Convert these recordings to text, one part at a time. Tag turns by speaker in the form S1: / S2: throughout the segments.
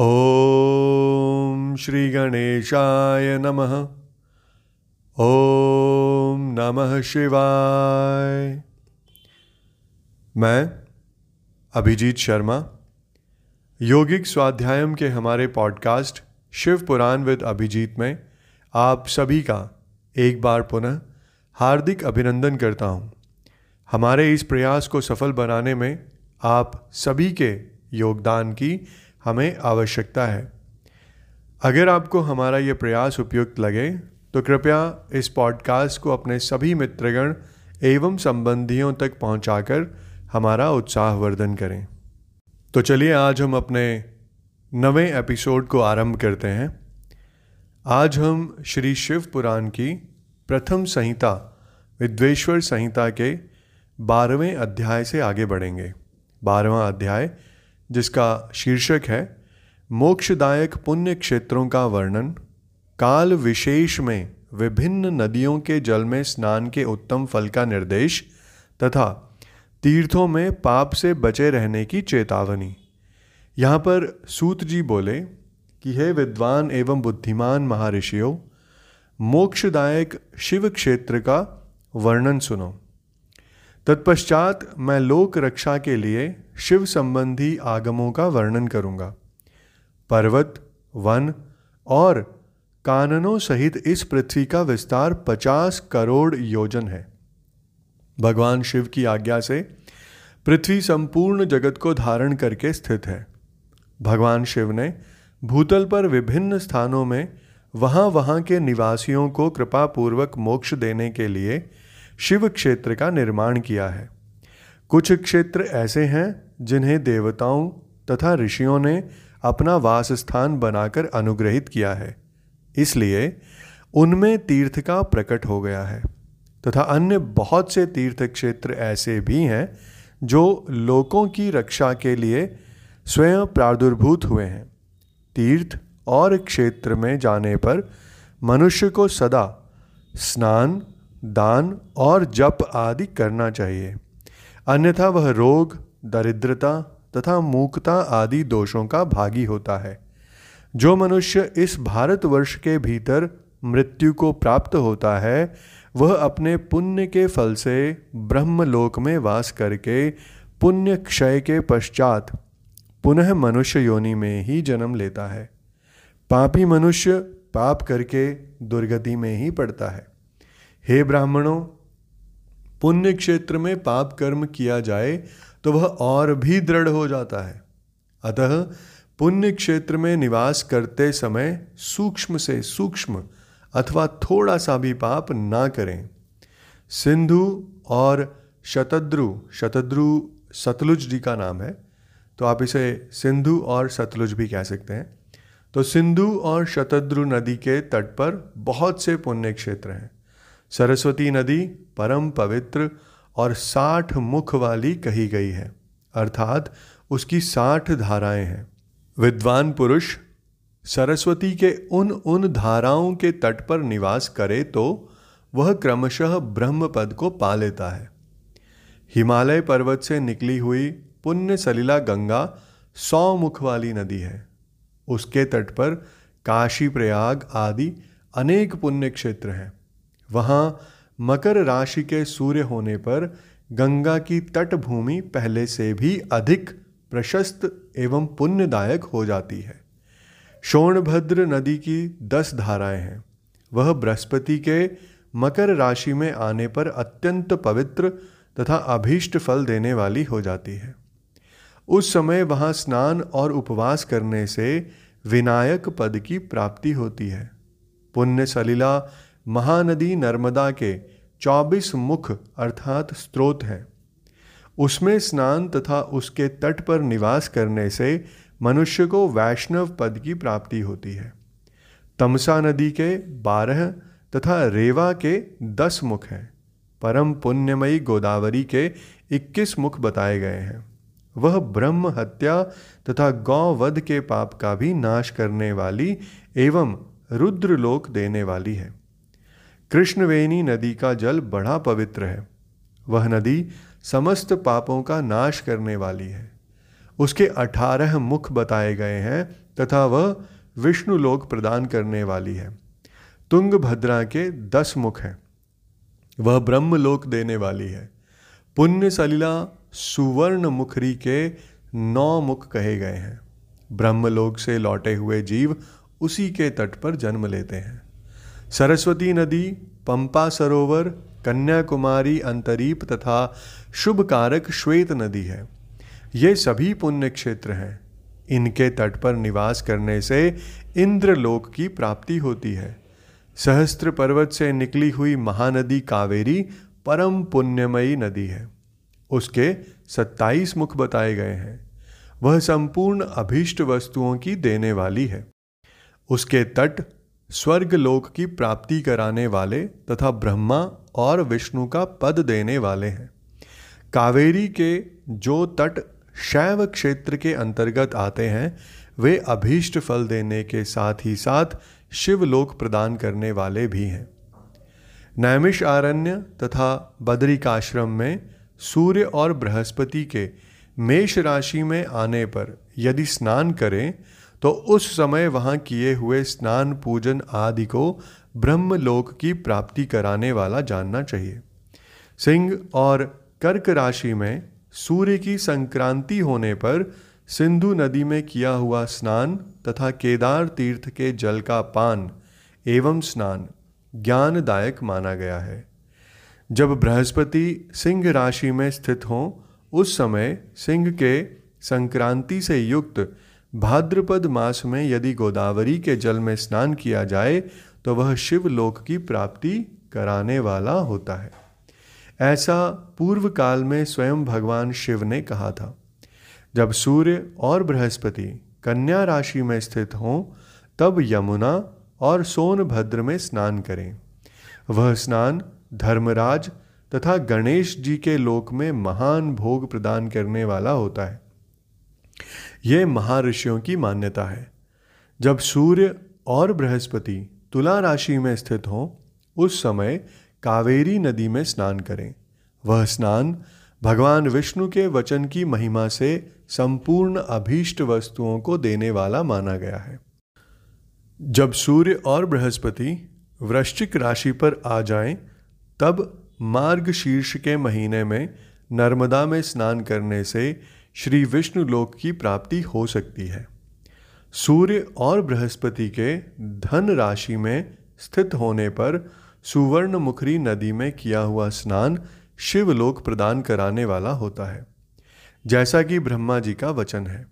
S1: ॐ श्रीगणेशाय नमः। ॐ नमः शिवाय। मैं, अभिजीत शर्मा, योगिक स्वाध्यायम के हमारे पॉडकास्ट शिव पुराण विद अभिजीत में आप सभी का एक बार पुनः हार्दिक अभिनंदन करता हूँ। हमारे इस प्रयास को सफल बनाने में आप सभी के योगदान की हमें आवश्यकता है। अगर आपको हमारा ये प्रयास उपयुक्त लगे तो कृपया इस पॉडकास्ट को अपने सभी मित्रगण एवं संबंधियों तक पहुंचाकर हमारा उत्साहवर्धन करें। तो चलिए आज हम अपने नवे एपिसोड को आरंभ करते हैं। आज हम श्री शिव पुराण की प्रथम संहिता, विद्वेश्वर संहिता के बारहवें अध्याय से आगे बढ़ेंगे। बारहवा अध्याय जिसका शीर्षक है, मोक्षदायक पुण्य क्षेत्रों का वर्णन, काल विशेष में विभिन्न नदियों के जल में स्नान के उत्तम फल का निर्देश तथा तीर्थों में पाप से बचे रहने की चेतावनी। यहाँ पर सूत जी बोले कि, हे विद्वान एवं बुद्धिमान महर्षियों, मोक्षदायक शिव क्षेत्र का वर्णन सुनो। तत्पश्चात मैं लोक रक्षा के लिए शिव संबंधी आगमों का वर्णन करूँगा। पर्वत, वन और काननों सहित इस पृथ्वी का विस्तार पचास करोड़ योजन है। भगवान शिव की आज्ञा से पृथ्वी संपूर्ण जगत को धारण करके स्थित है। भगवान शिव ने भूतल पर विभिन्न स्थानों में वहाँ वहाँ के निवासियों को कृपापूर्वक मोक्ष देने के लिए शिव क्षेत्र का निर्माण किया है। कुछ क्षेत्र ऐसे हैं जिन्हें देवताओं तथा ऋषियों ने अपना वास स्थान बनाकर अनुग्रहित किया है। इसलिए उनमें तीर्थ का प्रकट हो गया है तथा अन्य बहुत से तीर्थ क्षेत्र ऐसे भी हैं जो लोकों की रक्षा के लिए स्वयं प्रादुर्भूत हुए हैं। तीर्थ और क्षेत्र में जाने पर मनुष्य को सदा स्नान दान और जप आदि करना चाहिए। अन्यथा वह रोग, दरिद्रता तथा मूकता आदि दोषों का भागी होता है। जो मनुष्य इस भारतवर्ष के भीतर मृत्यु को प्राप्त होता है, वह अपने पुण्य के फल से ब्रह्मलोक में वास करके पुण्य क्षय के पश्चात पुनः मनुष्य योनि में ही जन्म लेता है। पापी मनुष्य पाप करके दुर्गति में ही पड़ता है। हे ब्राह्मणों पुण्य क्षेत्र में पाप कर्म किया जाए तो वह और भी दृढ़ हो जाता है। अतः पुण्य क्षेत्र में निवास करते समय सूक्ष्म से सूक्ष्म अथवा थोड़ा सा भी पाप ना करें। सिंधु और शतद्रु शतद्रु सतलुज जी का नाम है तो आप इसे सिंधु और सतलुज भी कह सकते हैं। तो सिंधु और शतद्रु नदी के तट पर बहुत से पुण्य क्षेत्र हैं। सरस्वती नदी परम पवित्र और साठ मुख वाली कही गई है, अर्थात उसकी साठ धाराएँ हैं। विद्वान पुरुष, सरस्वती के उन उन धाराओं के तट पर निवास करे तो वह क्रमशः ब्रह्म पद को पा लेता है। हिमालय पर्वत से निकली हुई पुण्य सलीला गंगा सौ मुख वाली नदी है। उसके तट पर काशी प्रयाग आदि अनेक पुण्य क्षेत्र हैं। वहाँ मकर राशि के सूर्य होने पर गंगा की तटभूमि पहले से भी अधिक प्रशस्त एवं पुण्यदायक हो जाती है। शोणभद्र नदी की दस धाराएँ हैं। वह बृहस्पति के मकर राशि में आने पर अत्यंत पवित्र तथा अभीष्ट फल देने वाली हो जाती है। उस समय वहाँ स्नान और उपवास करने से विनायक पद की प्राप्ति होती है। पुण्य सलीला महानदी नर्मदा के चौबीस मुख अर्थात स्रोत हैं। उसमें स्नान तथा उसके तट पर निवास करने से मनुष्य को वैष्णव पद की प्राप्ति होती है। तमसा नदी के बारह तथा रेवा के दस मुख हैं। परम पुण्यमयी गोदावरी के इक्कीस मुख बताए गए हैं। वह ब्रह्म हत्या तथा गौवध के पाप का भी नाश करने वाली एवं रुद्रलोक देने वाली है। कृष्णवेणी नदी का जल बड़ा पवित्र है। वह नदी समस्त पापों का नाश करने वाली है। उसके अठारह मुख बताए गए हैं तथा वह विष्णु लोक प्रदान करने वाली है। तुंगभद्रा के दस मुख हैं। वह ब्रह्म लोक देने वाली है। पुण्य सलिला सुवर्ण मुखरी के नौ मुख कहे गए हैं। ब्रह्मलोक से लौटे हुए जीव उसी के तट पर जन्म लेते हैं। सरस्वती नदी, पंपा सरोवर, कन्याकुमारी अंतरीप तथा शुभ कारक श्वेत नदी है। ये सभी पुण्य क्षेत्र हैं। इनके तट पर निवास करने से इंद्रलोक की प्राप्ति होती है। सहस्त्र पर्वत से निकली हुई महानदी कावेरी परम पुण्यमयी नदी है। उसके सत्ताईस मुख बताए गए हैं। वह संपूर्ण अभीष्ट वस्तुओं की देने वाली है। उसके तट स्वर्ग लोक की प्राप्ति कराने वाले तथा ब्रह्मा और विष्णु का पद देने वाले हैं। कावेरी के जो तट शैव क्षेत्र के अंतर्गत आते हैं, वे अभीष्ट फल देने के साथ ही साथ शिवलोक प्रदान करने वाले भी हैं। नैमिष आरण्य तथा बद्रिकाश्रम में सूर्य और बृहस्पति के मेष राशि में आने पर यदि स्नान करें तो उस समय वहाँ किए हुए स्नान, पूजन आदि को ब्रह्मलोक की प्राप्ति कराने वाला जानना चाहिए। सिंह और कर्क राशि में सूर्य की संक्रांति होने पर सिंधु नदी में किया हुआ स्नान तथा केदार तीर्थ के जल का पान एवं स्नान ज्ञानदायक माना गया है। जब बृहस्पति सिंह राशि में स्थित हों, उस समय सिंह के संक्रांति से युक्त भाद्रपद मास में यदि गोदावरी के जल में स्नान किया जाए तो वह शिव लोक की प्राप्ति कराने वाला होता है। ऐसा पूर्व काल में स्वयं भगवान शिव ने कहा था। जब सूर्य और बृहस्पति कन्या राशि में स्थित हों, तब यमुना और सोनभद्र में स्नान करें। वह स्नान धर्मराज तथा गणेश जी के लोक में महान भोग प्रदान करने वाला होता है। यह महर्षियों की मान्यता है। जब सूर्य और बृहस्पति तुला राशि में स्थित हों उस समय कावेरी नदी में स्नान करें। वह स्नान भगवान विष्णु के वचन की महिमा से संपूर्ण अभीष्ट वस्तुओं को देने वाला माना गया है। जब सूर्य और बृहस्पति वृश्चिक राशि पर आ जाएँ, तब मार्ग शीर्ष के महीने में नर्मदा में स्नान करने से श्री विष्णु लोक की प्राप्ति हो सकती है। सूर्य और बृहस्पति के धन राशि में स्थित होने पर सुवर्ण मुखरी नदी में किया हुआ स्नान शिवलोक प्रदान कराने वाला होता है, जैसा कि ब्रह्मा जी का वचन है।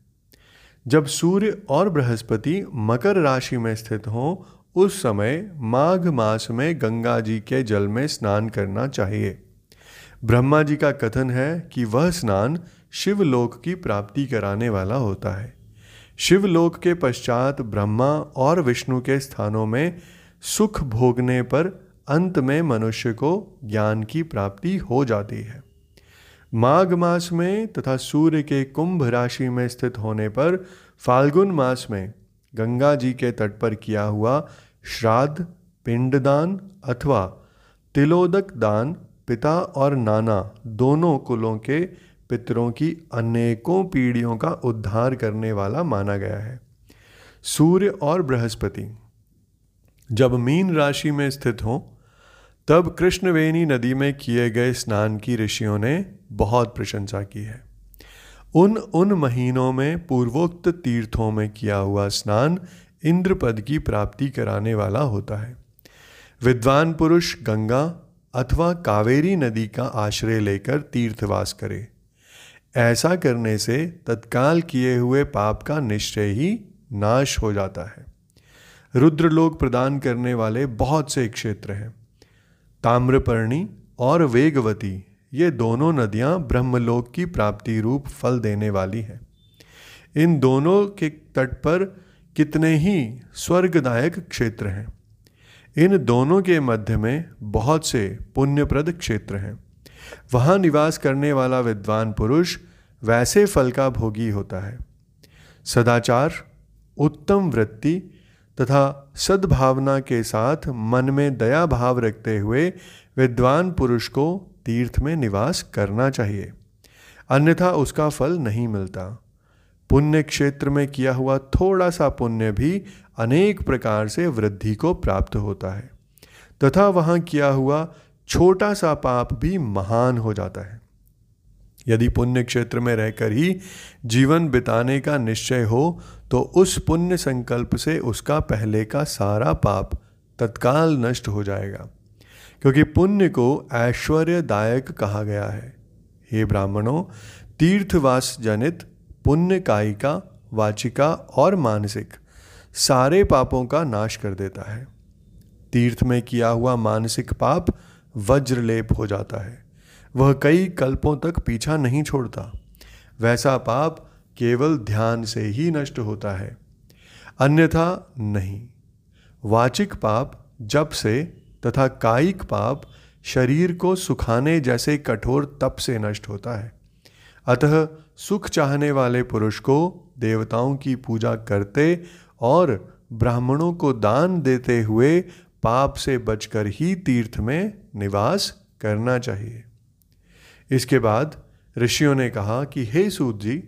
S1: जब सूर्य और बृहस्पति मकर राशि में स्थित हों, उस समय माघ मास में गंगा जी के जल में स्नान करना चाहिए। ब्रह्मा जी का कथन है कि वह स्नान शिवलोक की प्राप्ति कराने वाला होता है। शिवलोक के पश्चात ब्रह्मा और विष्णु के स्थानों में सुख भोगने पर अंत में मनुष्य को ज्ञान की प्राप्ति हो जाती है। माघ मास में तथा सूर्य के कुंभ राशि में स्थित होने पर फाल्गुन मास में गंगा जी के तट पर किया हुआ श्राद्ध, पिंडदान अथवा तिलोदक दान, पिता और नाना दोनों कुलों के पितरों की अनेकों पीढ़ियों का उद्धार करने वाला माना गया है। सूर्य और बृहस्पति, जब मीन राशि में स्थित हों, तब कृष्णवेणी नदी में किए गए स्नान की ऋषियों ने बहुत प्रशंसा की है। उन उन महीनों में पूर्वोक्त तीर्थों में किया हुआ स्नान इंद्र पद की प्राप्ति कराने वाला होता है। विद्वान पुरुष गंगा अथवा कावेरी नदी का आश्रय लेकर तीर्थवास करे। ऐसा करने से तत्काल किए हुए पाप का निश्चय ही नाश हो जाता है। रुद्रलोक प्रदान करने वाले बहुत से क्षेत्र हैं। ताम्रपर्णी और वेगवती, ये दोनों नदियाँ ब्रह्मलोक की प्राप्ति रूप फल देने वाली हैं। इन दोनों के तट पर कितने ही स्वर्गदायक क्षेत्र हैं। इन दोनों के मध्य में बहुत से पुण्यप्रद क्षेत्र हैं। वहाँ निवास करने वाला विद्वान पुरुष वैसे फल का भोगी होता है। सदाचार, उत्तम वृत्ति तथा सद्भावना के साथ मन में दया भाव रखते हुए विद्वान पुरुष को तीर्थ में निवास करना चाहिए। अन्यथा उसका फल नहीं मिलता। पुण्य क्षेत्र में किया हुआ थोड़ा सा पुण्य भी अनेक प्रकार से वृद्धि को प्राप्त होता है। तथा वहाँ किया हुआ छोटा सा पाप भी महान हो जाता है। यदि पुण्य क्षेत्र में रहकर ही जीवन बिताने का निश्चय हो तो उस पुण्य संकल्प से उसका पहले का सारा पाप तत्काल नष्ट हो जाएगा, क्योंकि पुण्य को ऐश्वर्यदायक कहा गया है। हे ब्राह्मणों, तीर्थवास जनित पुण्य कायिका वाचिका और मानसिक सारे पापों का नाश कर देता है। तीर्थ में किया हुआ मानसिक पाप वज्रलेप हो जाता है। वह कई कल्पों तक पीछा नहीं छोड़ता। वैसा पाप केवल ध्यान से ही नष्ट होता है। अन्यथा नहीं। वाचिक पाप जप से तथा कायिक पाप शरीर को सुखाने जैसे कठोर तप से नष्ट होता है। अतः सुख चाहने वाले पुरुष को देवताओं की पूजा करते और ब्राह्मणों को दान देते हुए पाप से बचकर ही तीर्थ में निवास करना चाहिए। इसके बाद ऋषियों ने कहा कि, हे सूत जी,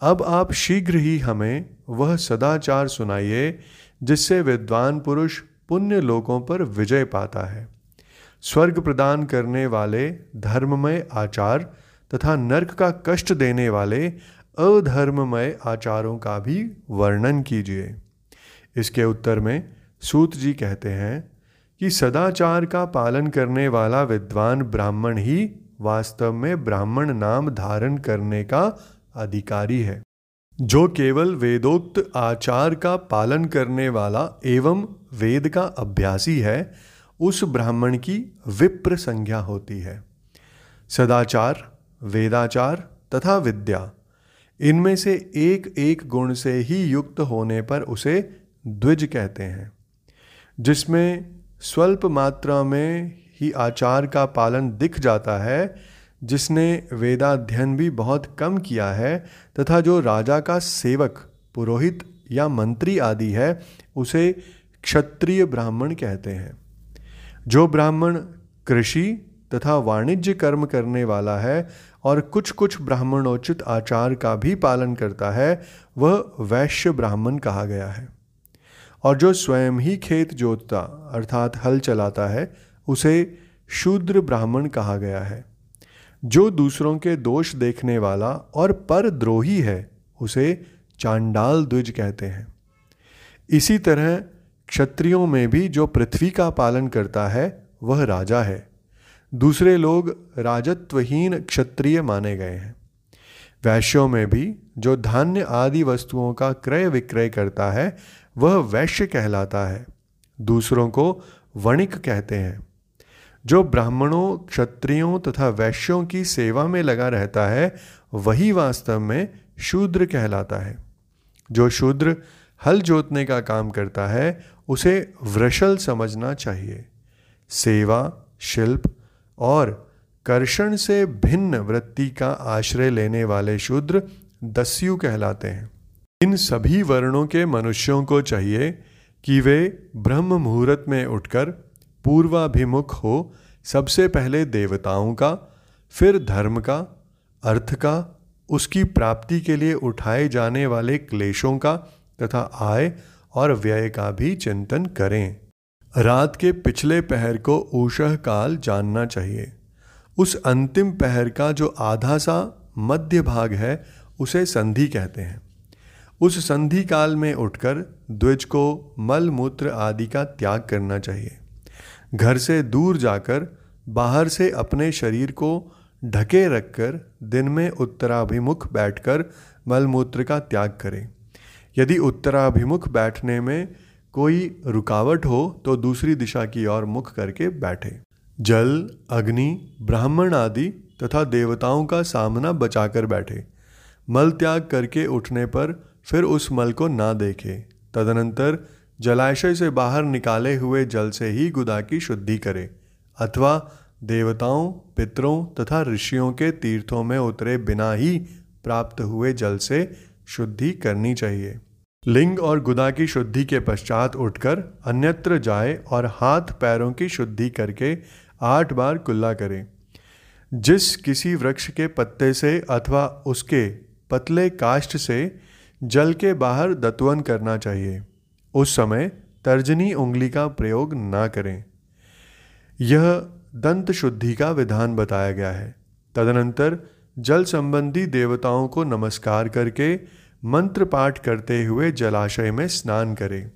S1: अब आप शीघ्र ही हमें वह सदाचार सुनाइए, जिससे विद्वान पुरुष पुण्य लोकों पर विजय पाता है। स्वर्ग प्रदान करने वाले धर्ममय आचार तथा नरक का कष्ट देने वाले अधर्ममय आचारों का भी वर्णन कीजिए। इसके उत्तर में सूत जी कहते हैं कि सदाचार का पालन करने वाला विद्वान ब्राह्मण ही वास्तव में ब्राह्मण नाम धारण करने का अधिकारी है, जो केवल वेदोक्त आचार का पालन करने वाला एवं वेद का अभ्यासी है, उस ब्राह्मण की विप्र संज्ञा होती है। सदाचार, वेदाचार तथा विद्या, इनमें से एक एक गुण से ही युक्त होने पर उसे द्विज कहते हैं। जिसमें स्वल्प मात्रा में ही आचार का पालन दिख जाता है, जिसने वेदाध्ययन भी बहुत कम किया है, तथा जो राजा का सेवक, पुरोहित या मंत्री आदि है, उसे क्षत्रिय ब्राह्मण कहते हैं। जो ब्राह्मण कृषि तथा वाणिज्य कर्म करने वाला है और कुछ कुछ ब्राह्मणोचित आचार का भी पालन करता है, वह वैश्य ब्राह्मण कहा गया है। और जो स्वयं ही खेत जोतता, अर्थात हल चलाता है, उसे शूद्र ब्राह्मण कहा गया है। जो दूसरों के दोष देखने वाला और पर द्रोही है, उसे चांडाल द्विज कहते हैं। इसी तरह क्षत्रियों में भी जो पृथ्वी का पालन करता है, वह राजा है। दूसरे लोग राजत्वहीन क्षत्रिय माने गए हैं। वैश्यों में भी जो धान्य आदि वस्तुओं का क्रय विक्रय करता है वह वैश्य कहलाता है। दूसरों को वणिक कहते हैं। जो ब्राह्मणों, क्षत्रियों तथा वैश्यों की सेवा में लगा रहता है, वही वास्तव में शूद्र कहलाता है। जो शूद्र हल जोतने का काम करता है, उसे वृषल समझना चाहिए। सेवा, शिल्प और कर्षण से भिन्न वृत्ति का आश्रय लेने वाले शूद्र दस्यु कहलाते हैं। इन सभी वर्णों के मनुष्यों को चाहिए कि वे ब्रह्म मुहूर्त में उठकर पूर्वाभिमुख हो सबसे पहले देवताओं का, फिर धर्म का, अर्थ का, उसकी प्राप्ति के लिए उठाए जाने वाले क्लेशों का तथा आय और व्यय का भी चिंतन करें। रात के पिछले पहर को ऊषह काल जानना चाहिए। उस अंतिम पहर का जो आधा सा मध्य भाग है, उसे संधि कहते हैं। उस संधि काल में उठकर द्विज को मल मूत्र आदि का त्याग करना चाहिए। घर से दूर जाकर बाहर से अपने शरीर को ढके रखकर दिन में उत्तराभिमुख बैठकर मलमूत्र का त्याग करें। यदि उत्तराभिमुख बैठने में कोई रुकावट हो तो दूसरी दिशा की ओर मुख करके बैठे। जल, अग्नि, ब्राह्मण आदि तथा देवताओं का सामना बचाकर बैठे। मल त्याग करके उठने पर फिर उस मल को ना देखे। तदनंतर जलाशय से बाहर निकाले हुए जल से ही गुदा की शुद्धि करे। अथवा देवताओं, पितरों तथा ऋषियों के तीर्थों में उतरे बिना ही प्राप्त हुए जल से शुद्धि करनी चाहिए। लिंग और गुदा की शुद्धि के पश्चात उठकर अन्यत्र जाए और हाथ पैरों की शुद्धि करके आठ बार कुल्ला करें। जिस किसी वृक्ष के पत्ते से अथवा उसके पतले काष्ठ से जल के बाहर दत्वन करना चाहिए। उस समय तर्जनी उंगली का प्रयोग ना करें। यह दंत शुद्धि का विधान बताया गया है। तदनंतर जल संबंधी देवताओं को नमस्कार करके मंत्र पाठ करते हुए जलाशय में स्नान करें।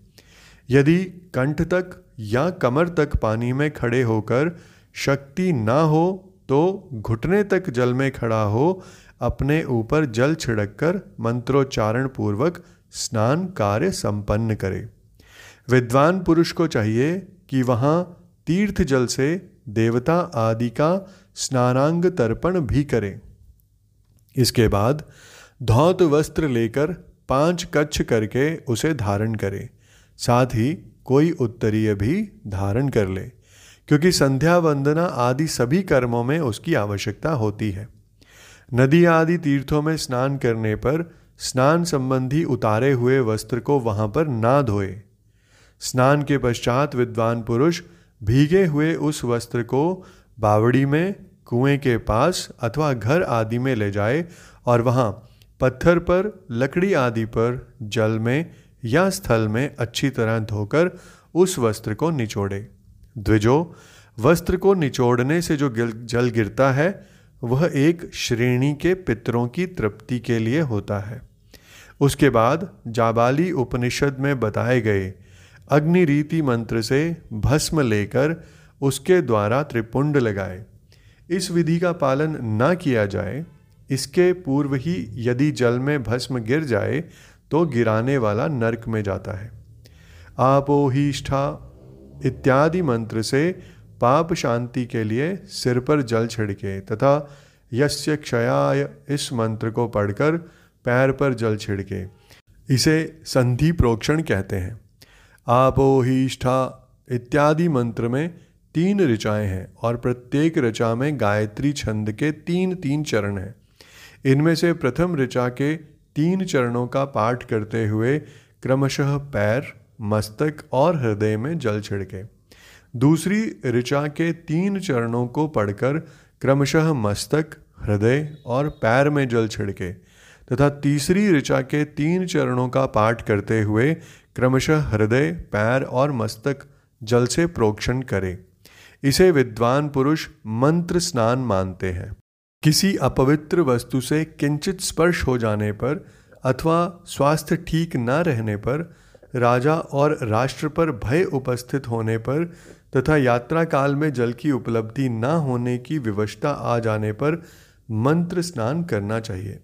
S1: यदि कंठ तक या कमर तक पानी में खड़े होकर शक्ति ना हो तो घुटने तक जल में खड़ा हो अपने ऊपर जल छिड़क कर मंत्रोच्चारण पूर्वक स्नान कार्य संपन्न करे। विद्वान पुरुष को चाहिए कि वहाँ तीर्थ जल से देवता आदि का स्नानांग तर्पण भी करे। इसके बाद धौत वस्त्र लेकर पाँच कच्छ करके उसे धारण करे। साथ ही कोई उत्तरीय भी धारण कर ले, क्योंकि संध्या वंदना आदि सभी कर्मों में उसकी आवश्यकता होती है। नदी आदि तीर्थों में स्नान करने पर स्नान संबंधी उतारे हुए वस्त्र को वहाँ पर ना धोए। स्नान के पश्चात विद्वान पुरुष भीगे हुए उस वस्त्र को बावड़ी में, कुएँ के पास अथवा घर आदि में ले जाए और वहाँ पत्थर पर, लकड़ी आदि पर, जल में या स्थल में अच्छी तरह धोकर उस वस्त्र को निचोड़े। द्विजो, वस्त्र को निचोड़ने से जो जल गिरता है वह एक श्रेणी के पितरों की तृप्ति के लिए होता है। उसके बाद जाबाली उपनिषद में बताए गए अग्नि रीति मंत्र से भस्म लेकर उसके द्वारा त्रिपुंड लगाए। इस विधि का पालन न किया जाए, इसके पूर्व ही यदि जल में भस्म गिर जाए तो गिराने वाला नरक में जाता है। आपोहिष्ठा इत्यादि मंत्र से पाप शांति के लिए सिर पर जल छिड़के तथा यस्य क्षयाय इस मंत्र को पढ़कर पैर पर जल छिड़के। इसे संधि प्रोक्षण कहते हैं। आपोहिष्ठा इत्यादि मंत्र में तीन ऋचाएँ हैं और प्रत्येक ऋचा में गायत्री छंद के तीन तीन चरण हैं। इनमें से प्रथम ऋचा के तीन चरणों का पाठ करते हुए क्रमशः पैर, मस्तक और हृदय में जल छिड़के। दूसरी ऋचा के तीन चरणों को पढ़कर क्रमशः मस्तक, हृदय और पैर में जल छिड़के तथा तीसरी ऋचा के तीन चरणों का पाठ करते हुए क्रमशः हृदय, पैर और मस्तक जल से प्रोक्षण करे। इसे विद्वान पुरुष मंत्र स्नान मानते हैं। किसी अपवित्र वस्तु से किंचित स्पर्श हो जाने पर अथवा स्वास्थ्य ठीक न रहने पर राजा और राष्ट्र पर भय उपस्थित होने पर तथा यात्रा काल में जल की उपलब्धि न होने की विवशता आ जाने पर मंत्र स्नान करना चाहिए।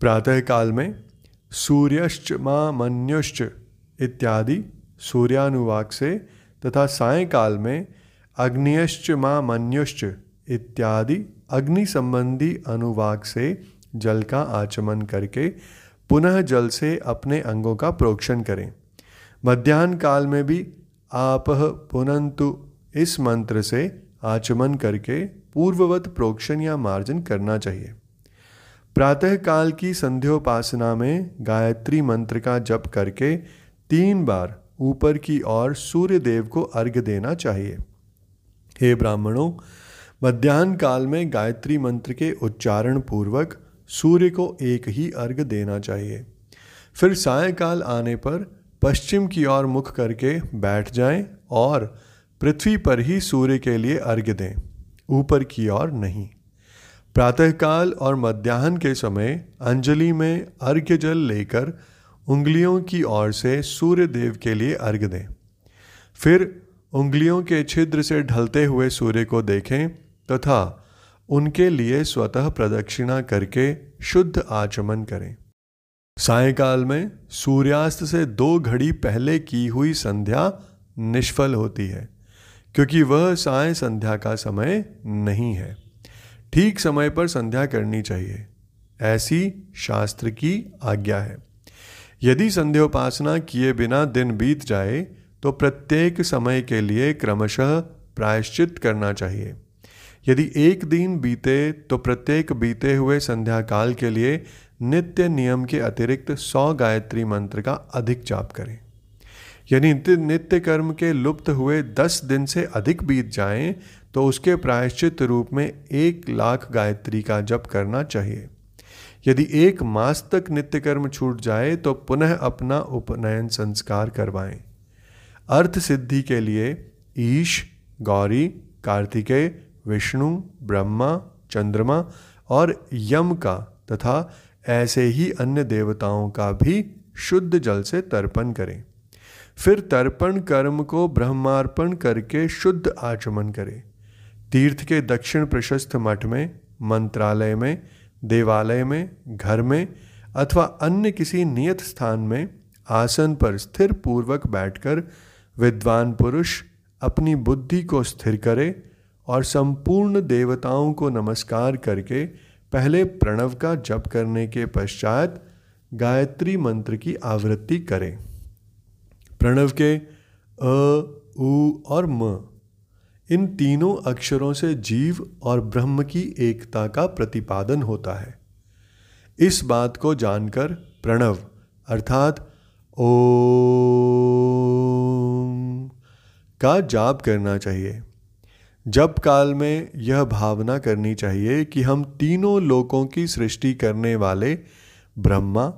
S1: प्रातः काल में सूर्यश्च माँ मन्युश्च इत्यादि सूर्यानुवाक से तथा सायकाल में अग्नियश्च माँ मन्युश्च इत्यादि अग्नि संबंधी अनुवाक से जल का आचमन करके पुनः जल से अपने अंगों का प्रोक्षण करें। मध्यान्ह काल में भी आप पुनंतु इस मंत्र से आचमन करके पूर्ववत प्रोक्षण या मार्जन करना चाहिए। प्रातः काल की संध्योपासना में गायत्री मंत्र का जप करके तीन बार ऊपर की ओर सूर्य देव को अर्घ देना चाहिए। हे ब्राह्मणों मध्यान्ह काल में गायत्री मंत्र के उच्चारण पूर्वक सूर्य को एक ही अर्घ देना चाहिए। फिर सायकाल आने पर पश्चिम की ओर मुख करके बैठ जाएँ और पृथ्वी पर ही सूर्य के लिए अर्घ्य दें, ऊपर की ओर नहीं। प्रातःकाल और मध्याह्न के समय अंजलि में अर्घ्य जल लेकर उंगलियों की ओर से सूर्य देव के लिए अर्घ दें। फिर उंगलियों के छिद्र से ढलते हुए सूर्य को देखें तथा उनके लिए स्वतः प्रदक्षिणा करके शुद्ध आचमन करें। सायकाल में सूर्यास्त से दो घड़ी पहले की हुई संध्या निष्फल होती है। क्योंकि वह साय संध्या का समय नहीं है। ठीक समय पर संध्या करनी चाहिए। ऐसी शास्त्र की आज्ञा है। यदि संध्योपासना किए बिना दिन बीत जाए तो प्रत्येक समय के लिए क्रमशः प्रायश्चित करना चाहिए। यदि एक दिन बीते तो प्रत्येक बीते हुए संध्या काल के लिए नित्य नियम के अतिरिक्त सौ गायत्री मंत्र का अधिक जाप करें। यदि नित्य कर्म के लुप्त हुए दस दिन से अधिक बीत जाएँ तो उसके प्रायश्चित रूप में एक लाख गायत्री का जप करना चाहिए। यदि एक मास तक नित्य कर्म छूट जाए तो पुनः अपना उपनयन संस्कार करवाएँ। अर्थ सिद्धि के लिए ईश, गौरी कार्तिकेय विष्णु, ब्रह्मा, चंद्रमा और यम का तथा ऐसे ही अन्य देवताओं का भी शुद्ध जल से तर्पण करें। फिर तर्पण कर्म को ब्रह्मार्पण करके शुद्ध आचमन करें। तीर्थ के दक्षिण प्रशस्त मठ में, मंत्रालय में, देवालय में, घर में अथवा अन्य किसी नियत स्थान में आसन पर स्थिर पूर्वक बैठकर विद्वान पुरुष अपनी बुद्धि को स्थिर करे और संपूर्ण देवताओं को नमस्कार करके पहले प्रणव का जप करने के पश्चात गायत्री मंत्र की आवृत्ति करें। प्रणव के अ, उ और म। इन तीनों अक्षरों से जीव और ब्रह्म की एकता का प्रतिपादन होता है। इस बात को जानकर प्रणव, अर्थात ओ का जाप करना चाहिए। जब काल में यह भावना करनी चाहिए कि हम तीनों लोकों की सृष्टि करने वाले ब्रह्मा,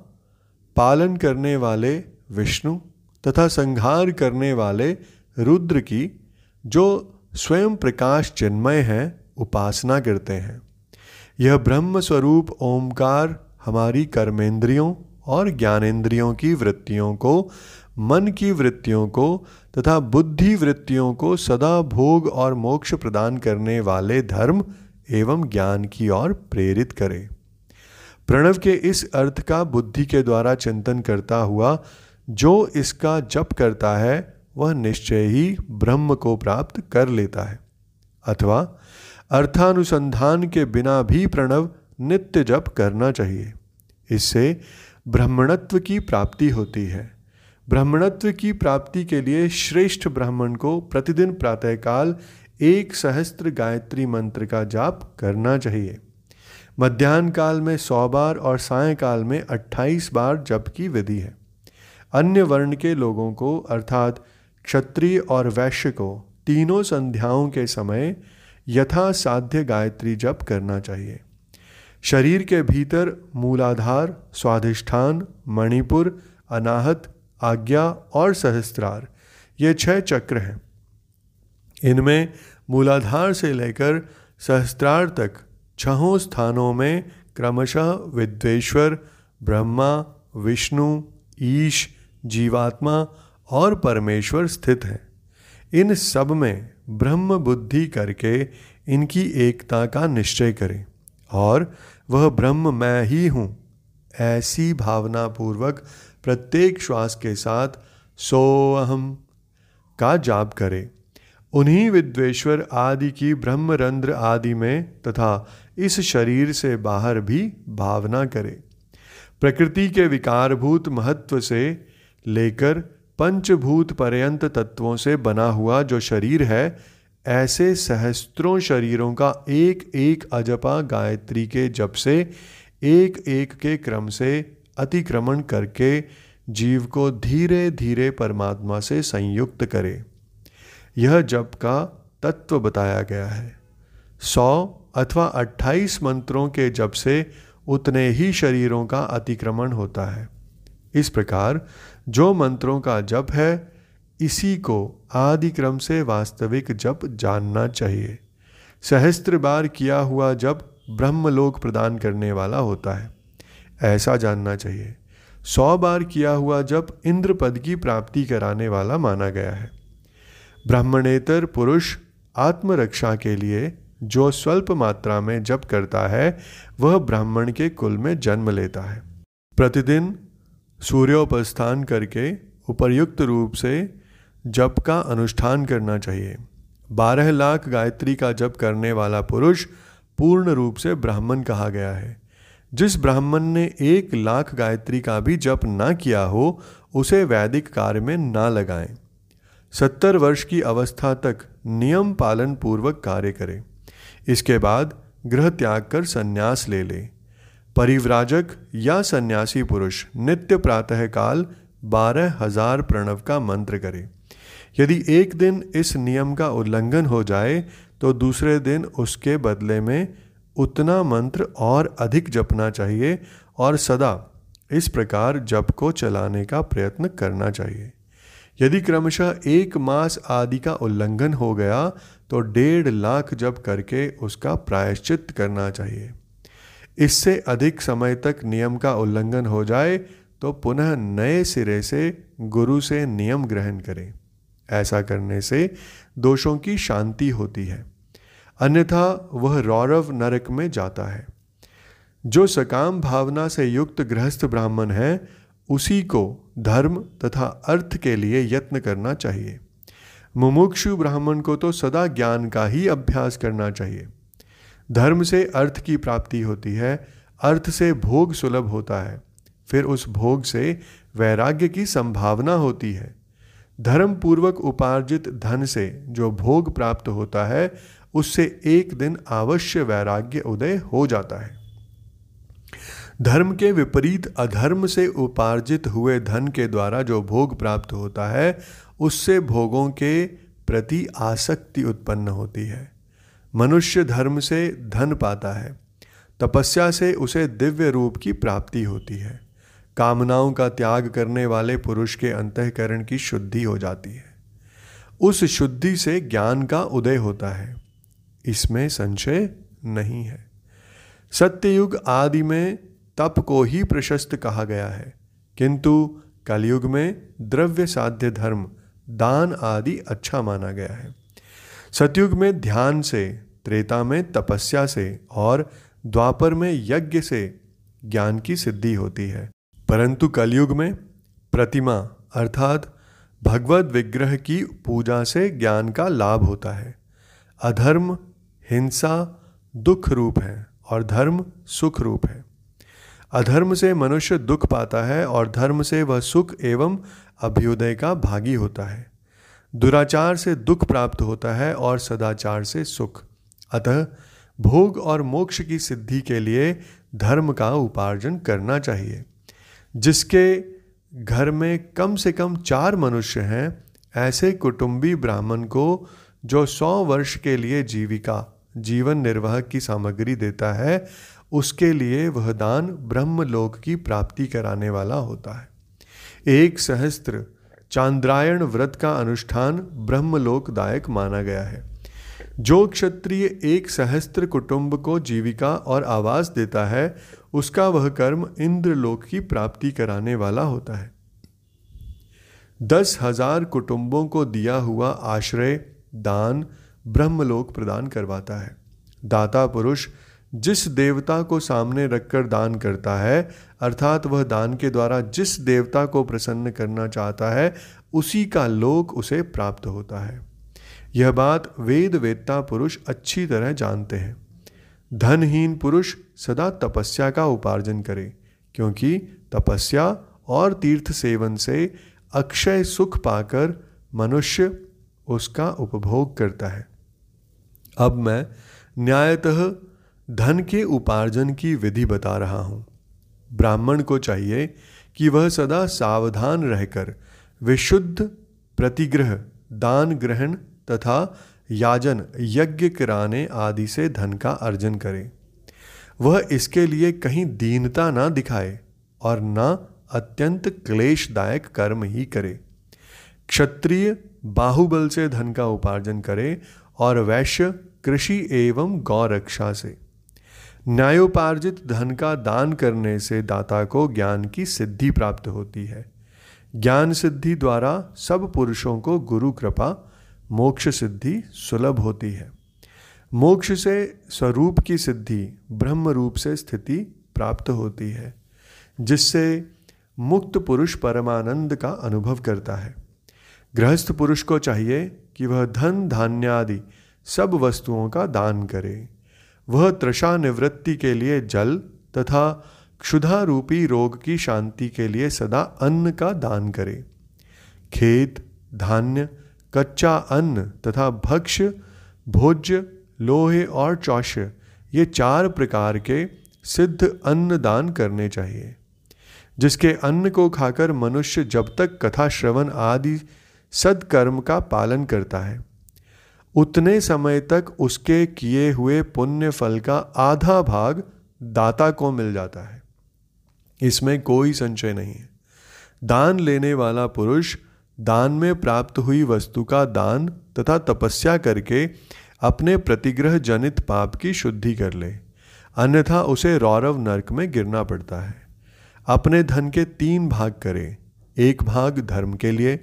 S1: पालन करने वाले विष्णु तथा संहार करने वाले रुद्र की, जो स्वयं प्रकाश चिन्मय हैं, उपासना करते हैं। यह ब्रह्म स्वरूप ओमकार हमारी कर्मेंद्रियों और ज्ञानेंद्रियों की वृत्तियों को, मन की वृत्तियों को तथा बुद्धि वृत्तियों को सदा भोग और मोक्ष प्रदान करने वाले धर्म एवं ज्ञान की ओर प्रेरित करे। प्रणव के इस अर्थ का बुद्धि के द्वारा चिंतन करता हुआ जो इसका जप करता है, वह निश्चय ही ब्रह्म को प्राप्त कर लेता है। अथवा अर्थानुसंधान के बिना भी प्रणव नित्य जप करना चाहिए। इससे ब्राह्मणत्व की प्राप्ति होती है। ब्राह्मणत्व की प्राप्ति के लिए श्रेष्ठ ब्राह्मण को प्रतिदिन प्रातःकाल एक सहस्त्र गायत्री मंत्र का जाप करना चाहिए। मध्यान्ह काल में सौ बार और सायकाल में अट्ठाईस बार जप की विधि है। अन्य वर्ण के लोगों को, अर्थात क्षत्रिय और वैश्य को, तीनों संध्याओं के समय यथा साध्य गायत्री जप करना चाहिए। शरीर के भीतर मूलाधार, स्वाधिष्ठान, मणिपुर, अनाहत, आज्ञा और सहस्त्रार, ये छह चक्र हैं। इनमें मूलाधार से लेकर सहस्त्रार तक छहों स्थानों में क्रमशः विद्वेश्वर, ब्रह्मा, विष्णु, ईश जीवात्मा और परमेश्वर स्थित हैं। इन सब में ब्रह्म बुद्धि करके इनकी एकता का निश्चय करें और वह ब्रह्म मैं ही हूँ, ऐसी भावना पूर्वक प्रत्येक श्वास के साथ सो अहम का जाप करें। उन्हीं विद्वेश्वर आदि की ब्रह्मरंध्र आदि में तथा इस शरीर से बाहर भी भावना करें। प्रकृति के विकारभूत महत्व से लेकर पंचभूत पर्यंत तत्वों से बना हुआ जो शरीर है, ऐसे सहस्त्रों शरीरों का एक एक अजपा गायत्री के जप से एक एक के क्रम से अतिक्रमण करके जीव को धीरे धीरे परमात्मा से संयुक्त करे। यह जप का तत्व बताया गया है। सौ अथवा अट्ठाईस मंत्रों के जप से उतने ही शरीरों का अतिक्रमण होता है। इस प्रकार जो मंत्रों का जप है, इसी को आदि क्रम से वास्तविक जप जानना चाहिए। सहस्त्र बार किया हुआ जप ब्रह्मलोक प्रदान करने वाला होता है। ऐसा जानना चाहिए। सौ बार किया हुआ जप इंद्र पद की प्राप्ति कराने वाला माना गया है। ब्राह्मणेतर पुरुष आत्मरक्षा के लिए जो स्वल्प मात्रा में जप करता है, वह ब्राह्मण के कुल में जन्म लेता है। प्रतिदिन सूर्योपस्थान करके उपर्युक्त रूप से जप का अनुष्ठान करना चाहिए। बारह लाख गायत्री का जप करने वाला पुरुष पूर्ण रूप से ब्राह्मण कहा गया है। जिस ब्राह्मण ने एक लाख गायत्री का भी जप ना किया हो, उसे वैदिक कार्य में ना लगाएँ। सत्तर वर्ष की अवस्था तक नियम पालन पूर्वक कार्य करें। इसके बाद गृह त्याग कर संन्यास ले ले। परिव्राजक या सन्यासी पुरुष नित्य प्रातः काल बारह हज़ार प्रणव का मंत्र करे। यदि एक दिन इस नियम का उल्लंघन हो जाए तो दूसरे दिन उसके बदले में उतना मंत्र और अधिक जपना चाहिए और सदा इस प्रकार जप को चलाने का प्रयत्न करना चाहिए। यदि क्रमशः एक मास आदि का उल्लंघन हो गया तो डेढ़ लाख जप करके उसका प्रायश्चित करना चाहिए। इससे अधिक समय तक नियम का उल्लंघन हो जाए तो पुनः नए सिरे से गुरु से नियम ग्रहण करें। ऐसा करने से दोषों की शांति होती है। अन्यथा वह रौरव नरक में जाता है। जो सकाम भावना से युक्त गृहस्थ ब्राह्मण है, उसी को धर्म तथा अर्थ के लिए यत्न करना चाहिए। मुमुक्षु ब्राह्मण को तो सदा ज्ञान का ही अभ्यास करना चाहिए। धर्म से अर्थ की प्राप्ति होती है, अर्थ से भोग सुलभ होता है। फिर उस भोग से वैराग्य की संभावना होती है। धर्म पूर्वक उपार्जित धन से जो भोग प्राप्त होता है, उससे एक दिन अवश्य वैराग्य उदय हो जाता है। धर्म के विपरीत अधर्म से उपार्जित हुए धन के द्वारा जो भोग प्राप्त होता है, उससे भोगों के प्रति आसक्ति उत्पन्न होती है। मनुष्य धर्म से धन पाता है, तपस्या से उसे दिव्य रूप की प्राप्ति होती है। कामनाओं का त्याग करने वाले पुरुष के अंतकरण की शुद्धि हो जाती है। उस शुद्धि से ज्ञान का उदय होता है। इसमें संशय नहीं है। सत्ययुग आदि में तप को ही प्रशस्त कहा गया है, किंतु कलयुग में द्रव्य साध्य धर्म, दान आदि अच्छा माना गया है। सतयुग में ध्यान से त्रेता में तपस्या से और द्वापर में यज्ञ से ज्ञान की सिद्धि होती है। परंतु कलयुग में प्रतिमा अर्थात भगवत विग्रह की पूजा से ज्ञान का लाभ होता है। अधर्म, हिंसा दुख रूप है और धर्म सुख रूप है। अधर्म से मनुष्य दुख पाता है और धर्म से वह सुख एवं अभ्युदय का भागी होता है। दुराचार से दुख प्राप्त होता है और सदाचार से सुख। अतः भोग और मोक्ष की सिद्धि के लिए धर्म का उपार्जन करना चाहिए। जिसके घर में कम से कम चार मनुष्य हैं, ऐसे कुटुंबी ब्राह्मण को जो सौ वर्ष के लिए जीविका, जीवन निर्वाह की सामग्री देता है, उसके लिए वह दान ब्रह्मलोक की प्राप्ति कराने वाला होता है। एक सहस्त्र चांद्रायण व्रत का अनुष्ठान ब्रह्मलोकदायक माना गया है। जो क्षत्रिय एक सहस्त्र कुटुंब को जीविका और आवास देता है, उसका वह कर्म इंद्रलोक की प्राप्ति कराने वाला होता है। दस हज़ार कुटुंबों को दिया हुआ आश्रय, दान, ब्रह्मलोक प्रदान करवाता है। दाता पुरुष जिस देवता को सामने रखकर दान करता है, अर्थात वह दान के द्वारा जिस देवता को प्रसन्न करना चाहता है, उसी का लोक उसे प्राप्त होता है। यह बात वेद वेदता पुरुष अच्छी तरह जानते हैं। धनहीन पुरुष सदा तपस्या का उपार्जन करे, क्योंकि तपस्या और तीर्थ सेवन से अक्षय सुख पाकर मनुष्य उसका उपभोग करता है। अब मैं न्यायतः धन के उपार्जन की विधि बता रहा हूँ। ब्राह्मण को चाहिए कि वह सदा सावधान रहकर विशुद्ध प्रतिग्रह, दान ग्रहण तथा याजन यज्ञ कराने आदि से धन का अर्जन करे। वह इसके लिए कहीं दीनता ना दिखाए और न अत्यंत क्लेशदायक कर्म ही करे। क्षत्रिय बाहुबल से धन का उपार्जन करे और वैश्य कृषि एवं गौरक्षा से। न्यायोपार्जित धन का दान करने से दाता को ज्ञान की सिद्धि प्राप्त होती है। ज्ञान सिद्धि द्वारा सब पुरुषों को गुरु कृपा मोक्ष सिद्धि सुलभ होती है। मोक्ष से स्वरूप की सिद्धि ब्रह्म रूप से स्थिति प्राप्त होती है, जिससे मुक्त पुरुष परमानंद का अनुभव करता है। गृहस्थ पुरुष को चाहिए कि वह धन धान्यादि सब वस्तुओं का दान करे। वह त्रषा निवृत्ति के लिए जल तथा क्षुधा रूपी रोग की शांति के लिए सदा अन्न का दान करे। खेत, धान्य कच्चा अन्न तथा भक्ष्य, भोज्य, लोहे और चौष्य, ये चार प्रकार के सिद्ध अन्न दान करने चाहिए। जिसके अन्न को खाकर मनुष्य जब तक कथा श्रवण आदि सदकर्म का पालन करता है, उतने समय तक उसके किए हुए पुण्य फल का आधा भाग दाता को मिल जाता है। इसमें कोई संचय नहीं है। दान लेने वाला पुरुष दान में प्राप्त हुई वस्तु का दान तथा तपस्या करके अपने प्रतिग्रह जनित पाप की शुद्धि कर ले। अन्यथा उसे रौरव नरक में गिरना पड़ता है। अपने धन के तीन भाग करें। एक भाग धर्म के लिए,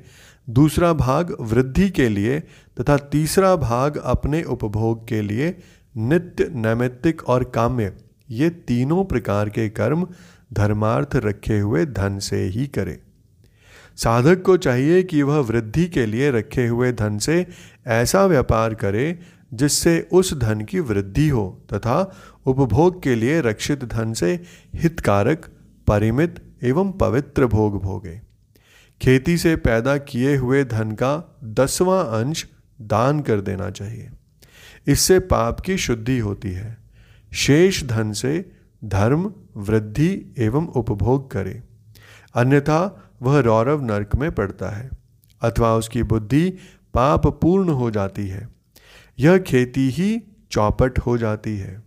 S1: दूसरा भाग वृद्धि के लिए तथा तीसरा भाग अपने उपभोग के लिए नित्य, नैमित्तिक और काम्य। ये तीनों प्रकार के कर्म धर्मार्थ रखे हुए धन से ही करे। साधक को चाहिए कि वह वृद्धि के लिए रखे हुए धन से ऐसा व्यापार करे, जिससे उस धन की वृद्धि हो, तथा उपभोग के लिए रक्षित धन से हितकारक, परिमित एवं पवित्र भोग भोगे। खेती से पैदा किए हुए धन का दसवां अंश दान कर देना चाहिए। इससे पाप की शुद्धि होती है। शेष धन से धर्म, वृद्धि एवं उपभोग करे। अन्यथा वह रौरव नरक में पड़ता है, अथवा उसकी बुद्धि पाप पूर्ण हो जाती है। यह खेती ही चौपट हो जाती है।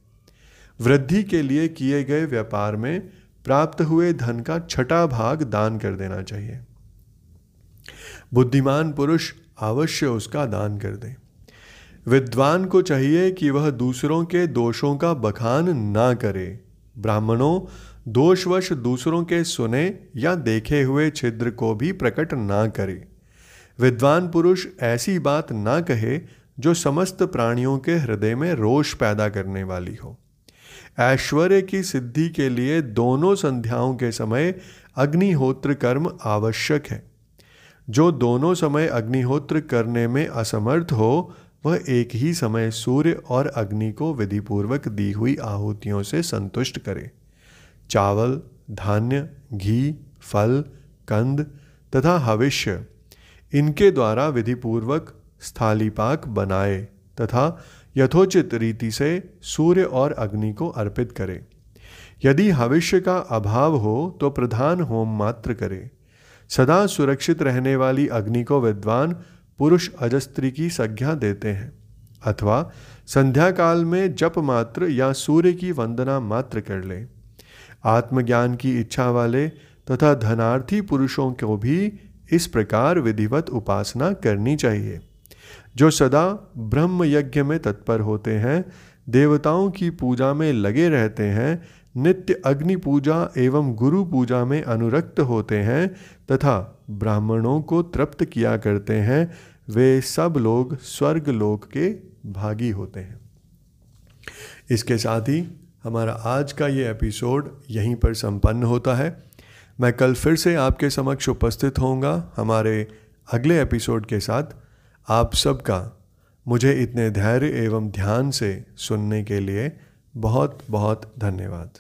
S1: वृद्धि के लिए किए गए व्यापार में प्राप्त हुए धन का छठा भाग दान कर देना चाहिए। बुद्धिमान पुरुष अवश्य उसका दान कर दे। विद्वान को चाहिए कि वह दूसरों के दोषों का बखान ना करे। ब्राह्मणों दोषवश दूसरों के सुने या देखे हुए छिद्र को भी प्रकट ना करे। विद्वान पुरुष ऐसी बात ना कहे जो समस्त प्राणियों के हृदय में रोष पैदा करने वाली हो। ऐश्वर्य की सिद्धि के लिए दोनों संध्याओं के समय अग्निहोत्र कर्म आवश्यक है। जो दोनों समय अग्निहोत्र करने में असमर्थ हो, वह एक ही समय सूर्य और अग्नि को विधिपूर्वक दी हुई आहुतियों से संतुष्ट करे। चावल, धान्य, घी, फल, कंद तथा हविष्य इनके द्वारा विधिपूर्वक स्थालीपाक बनाए तथा यथोचित रीति से सूर्य और अग्नि को अर्पित करे। यदि हविष्य का अभाव हो तो प्रधान होम मात्र करे। सदा सुरक्षित रहने वाली अग्नि को विद्वान पुरुष अजस्त्री की संज्ञा देते हैं, अथवा संध्या काल में जप मात्र या सूर्य की वंदना मात्र कर ले। आत्मज्ञान की इच्छा वाले तथा धनार्थी पुरुषों को भी इस प्रकार विधिवत उपासना करनी चाहिए। जो सदा ब्रह्म यज्ञ में तत्पर होते हैं, देवताओं की पूजा में लगे रहते हैं, नित्य अग्नि पूजा एवं गुरु पूजा में अनुरक्त होते हैं तथा ब्राह्मणों को तृप्त किया करते हैं, वे सब लोग स्वर्ग लोक के भागी होते हैं। इसके साथ ही हमारा आज का ये एपिसोड यहीं पर संपन्न होता है। मैं कल फिर से आपके समक्ष उपस्थित होऊँगा हमारे अगले एपिसोड के साथ। आप सबका मुझे इतने धैर्य एवं ध्यान से सुनने के लिए बहुत बहुत धन्यवाद।